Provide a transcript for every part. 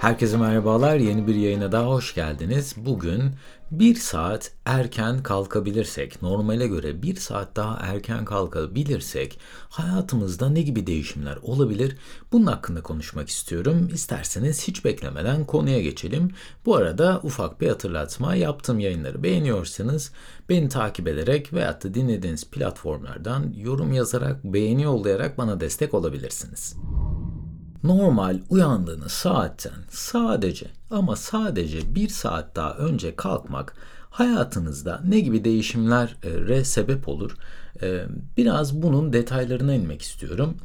Herkese merhabalar. Yeni bir yayına daha hoş geldiniz. Bugün bir saat erken kalkabilirsek, normale göre bir saat daha erken kalkabilirsek hayatımızda ne gibi değişimler olabilir? Bunun hakkında konuşmak istiyorum. İsterseniz hiç beklemeden konuya geçelim. Bu arada ufak bir hatırlatma yaptığım yayınları beğeniyorsanız beni takip ederek veyahut da dinlediğiniz platformlardan yorum yazarak, beğeni yollayarak bana destek olabilirsiniz normal uyandığınız saatten sadece ama sadece bir saat daha önce kalkmak hayatınızda ne gibi değişimlere sebep olur? Ee, biraz bunun detaylarına inmek istiyorum.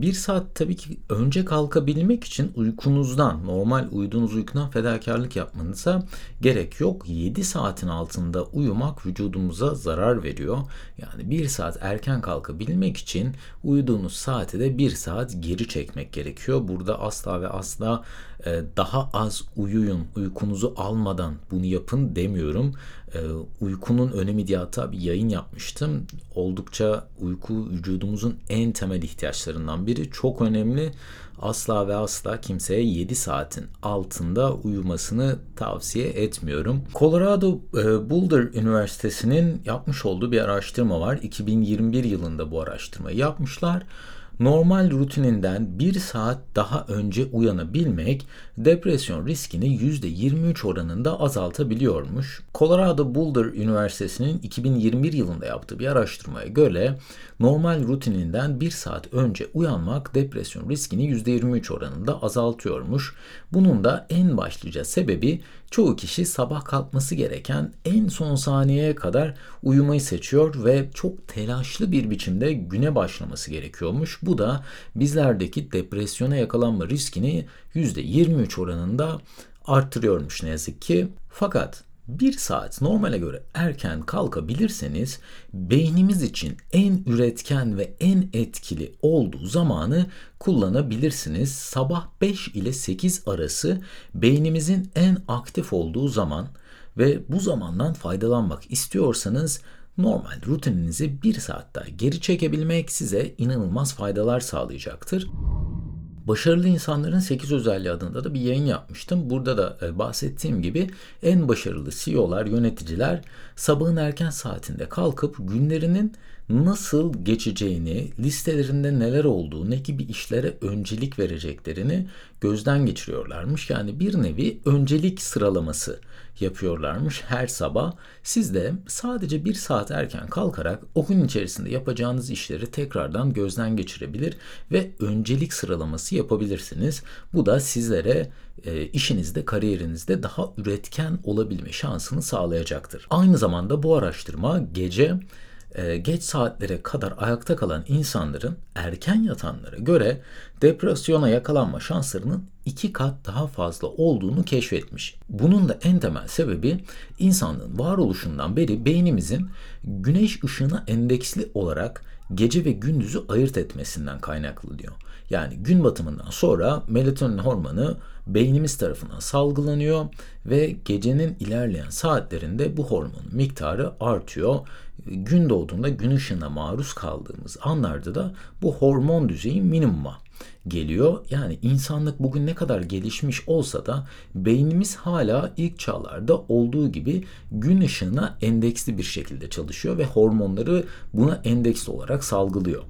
Bir saat tabii ki önce kalkabilmek için uykunuzdan, normal uyuduğunuz uykudan fedakarlık yapmanıza gerek yok. 7 saatin altında uyumak vücudumuza zarar veriyor. Yani bir saat erken kalkabilmek için uyuduğunuz saati de bir saat geri çekmek gerekiyor. Burada asla ve asla e, daha az uyuyun, uykunuzu almadan bunu yapın demiyorum. E, uykunun önemi diye hatta bir yayın yapmıştım. Oldukça uyku vücudumuzun en temel ihtiyaçlarından biri. Çok önemli. Asla ve asla kimseye 7 saatin altında uyumasını tavsiye etmiyorum. Colorado e, Boulder Üniversitesi'nin yapmış olduğu bir araştırma var. 2021 yılında bu araştırmayı yapmışlar normal rutininden bir saat daha önce uyanabilmek depresyon riskini %23 oranında azaltabiliyormuş. Colorado Boulder Üniversitesi'nin 2021 yılında yaptığı bir araştırmaya göre normal rutininden bir saat önce uyanmak depresyon riskini %23 oranında azaltıyormuş. Bunun da en başlıca sebebi çoğu kişi sabah kalkması gereken en son saniyeye kadar uyumayı seçiyor ve çok telaşlı bir biçimde güne başlaması gerekiyormuş. Bu da bizlerdeki depresyona yakalanma riskini %23 oranında arttırıyormuş ne yazık ki. Fakat bir saat normale göre erken kalkabilirseniz beynimiz için en üretken ve en etkili olduğu zamanı kullanabilirsiniz. Sabah 5 ile 8 arası beynimizin en aktif olduğu zaman ve bu zamandan faydalanmak istiyorsanız normal rutininizi bir saat daha geri çekebilmek size inanılmaz faydalar sağlayacaktır. Başarılı insanların 8 özelliği adında da bir yayın yapmıştım. Burada da e, bahsettiğim gibi en başarılı CEO'lar, yöneticiler sabahın erken saatinde kalkıp günlerinin nasıl geçeceğini, listelerinde neler olduğu, ne gibi işlere öncelik vereceklerini gözden geçiriyorlarmış. Yani bir nevi öncelik sıralaması yapıyorlarmış her sabah. Siz de sadece bir saat erken kalkarak o gün içerisinde yapacağınız işleri tekrardan gözden geçirebilir ve öncelik sıralaması yapabilirsiniz. Bu da sizlere e, işinizde, kariyerinizde daha üretken olabilme şansını sağlayacaktır. Aynı zamanda bu araştırma gece e, geç saatlere kadar ayakta kalan insanların erken yatanlara göre depresyona yakalanma şanslarının iki kat daha fazla olduğunu keşfetmiş. Bunun da en temel sebebi insanlığın varoluşundan beri beynimizin güneş ışığına endeksli olarak gece ve gündüzü ayırt etmesinden kaynaklı diyor. Yani gün batımından sonra melatonin hormonu beynimiz tarafından salgılanıyor ve gecenin ilerleyen saatlerinde bu hormonun miktarı artıyor. Gün doğduğunda gün ışığına maruz kaldığımız anlarda da bu hormon düzeyi minimuma geliyor. Yani insanlık bugün ne kadar gelişmiş olsa da beynimiz hala ilk çağlarda olduğu gibi gün ışığına endeksli bir şekilde çalışıyor ve hormonları buna endeksli olarak salgılıyor.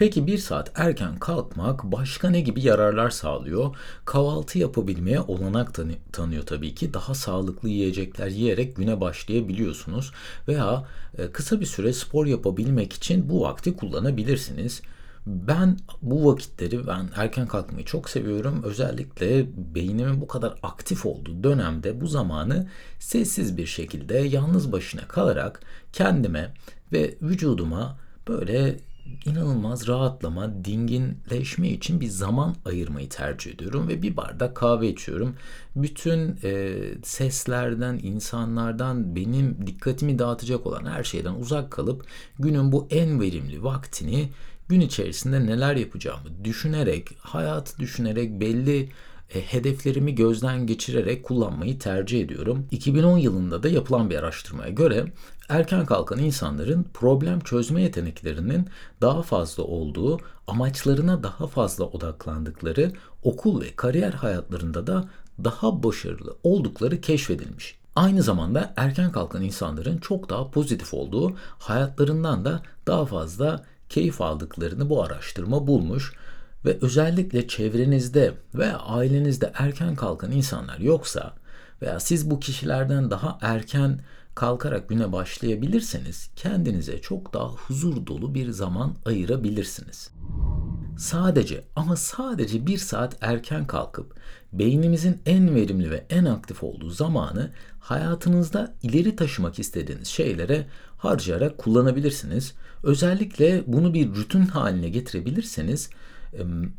Peki bir saat erken kalkmak başka ne gibi yararlar sağlıyor? Kahvaltı yapabilmeye olanak tanı- tanıyor tabii ki. Daha sağlıklı yiyecekler yiyerek güne başlayabiliyorsunuz. Veya e, kısa bir süre spor yapabilmek için bu vakti kullanabilirsiniz. Ben bu vakitleri ben erken kalkmayı çok seviyorum. Özellikle beynimin bu kadar aktif olduğu dönemde bu zamanı sessiz bir şekilde yalnız başına kalarak kendime ve vücuduma böyle inanılmaz rahatlama, dinginleşme için bir zaman ayırmayı tercih ediyorum ve bir bardak kahve içiyorum. Bütün e, seslerden, insanlardan benim dikkatimi dağıtacak olan her şeyden uzak kalıp günün bu en verimli vaktini gün içerisinde neler yapacağımı düşünerek, hayatı düşünerek belli e, hedeflerimi gözden geçirerek kullanmayı tercih ediyorum. 2010 yılında da yapılan bir araştırmaya göre erken kalkan insanların problem çözme yeteneklerinin daha fazla olduğu, amaçlarına daha fazla odaklandıkları, okul ve kariyer hayatlarında da daha başarılı oldukları keşfedilmiş. Aynı zamanda erken kalkan insanların çok daha pozitif olduğu, hayatlarından da daha fazla keyif aldıklarını bu araştırma bulmuş ve özellikle çevrenizde ve ailenizde erken kalkan insanlar yoksa veya siz bu kişilerden daha erken kalkarak güne başlayabilirseniz kendinize çok daha huzur dolu bir zaman ayırabilirsiniz. Sadece ama sadece bir saat erken kalkıp beynimizin en verimli ve en aktif olduğu zamanı hayatınızda ileri taşımak istediğiniz şeylere harcayarak kullanabilirsiniz. Özellikle bunu bir rutin haline getirebilirseniz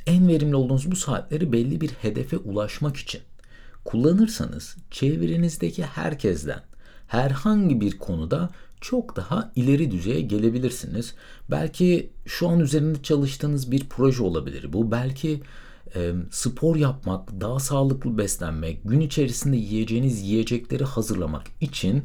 en verimli olduğunuz bu saatleri belli bir hedefe ulaşmak için kullanırsanız çevrenizdeki herkesten herhangi bir konuda çok daha ileri düzeye gelebilirsiniz. Belki şu an üzerinde çalıştığınız bir proje olabilir. Bu belki e, spor yapmak, daha sağlıklı beslenmek, gün içerisinde yiyeceğiniz yiyecekleri hazırlamak için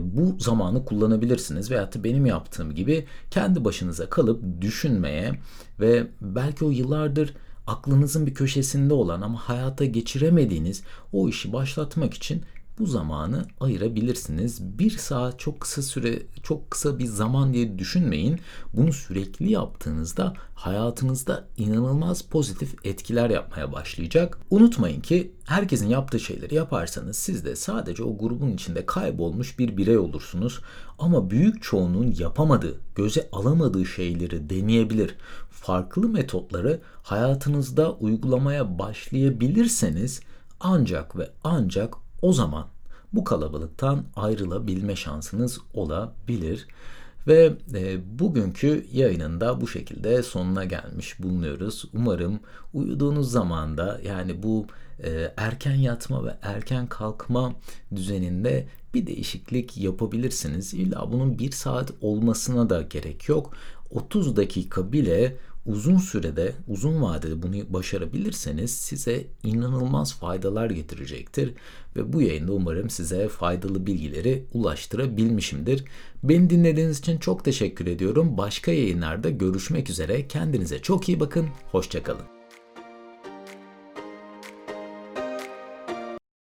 bu zamanı kullanabilirsiniz. Veyahut da benim yaptığım gibi kendi başınıza kalıp düşünmeye ve belki o yıllardır aklınızın bir köşesinde olan ama hayata geçiremediğiniz o işi başlatmak için bu zamanı ayırabilirsiniz. Bir saat çok kısa süre, çok kısa bir zaman diye düşünmeyin. Bunu sürekli yaptığınızda hayatınızda inanılmaz pozitif etkiler yapmaya başlayacak. Unutmayın ki herkesin yaptığı şeyleri yaparsanız siz de sadece o grubun içinde kaybolmuş bir birey olursunuz. Ama büyük çoğunun yapamadığı, göze alamadığı şeyleri deneyebilir. Farklı metotları hayatınızda uygulamaya başlayabilirseniz ancak ve ancak o zaman bu kalabalıktan ayrılabilme şansınız olabilir. Ve e, bugünkü yayınında bu şekilde sonuna gelmiş bulunuyoruz. Umarım uyuduğunuz zamanda yani bu e, erken yatma ve erken kalkma düzeninde bir değişiklik yapabilirsiniz. İlla bunun bir saat olmasına da gerek yok. 30 dakika bile uzun sürede, uzun vadede bunu başarabilirseniz size inanılmaz faydalar getirecektir. Ve bu yayında umarım size faydalı bilgileri ulaştırabilmişimdir. Beni dinlediğiniz için çok teşekkür ediyorum. Başka yayınlarda görüşmek üzere. Kendinize çok iyi bakın. Hoşçakalın.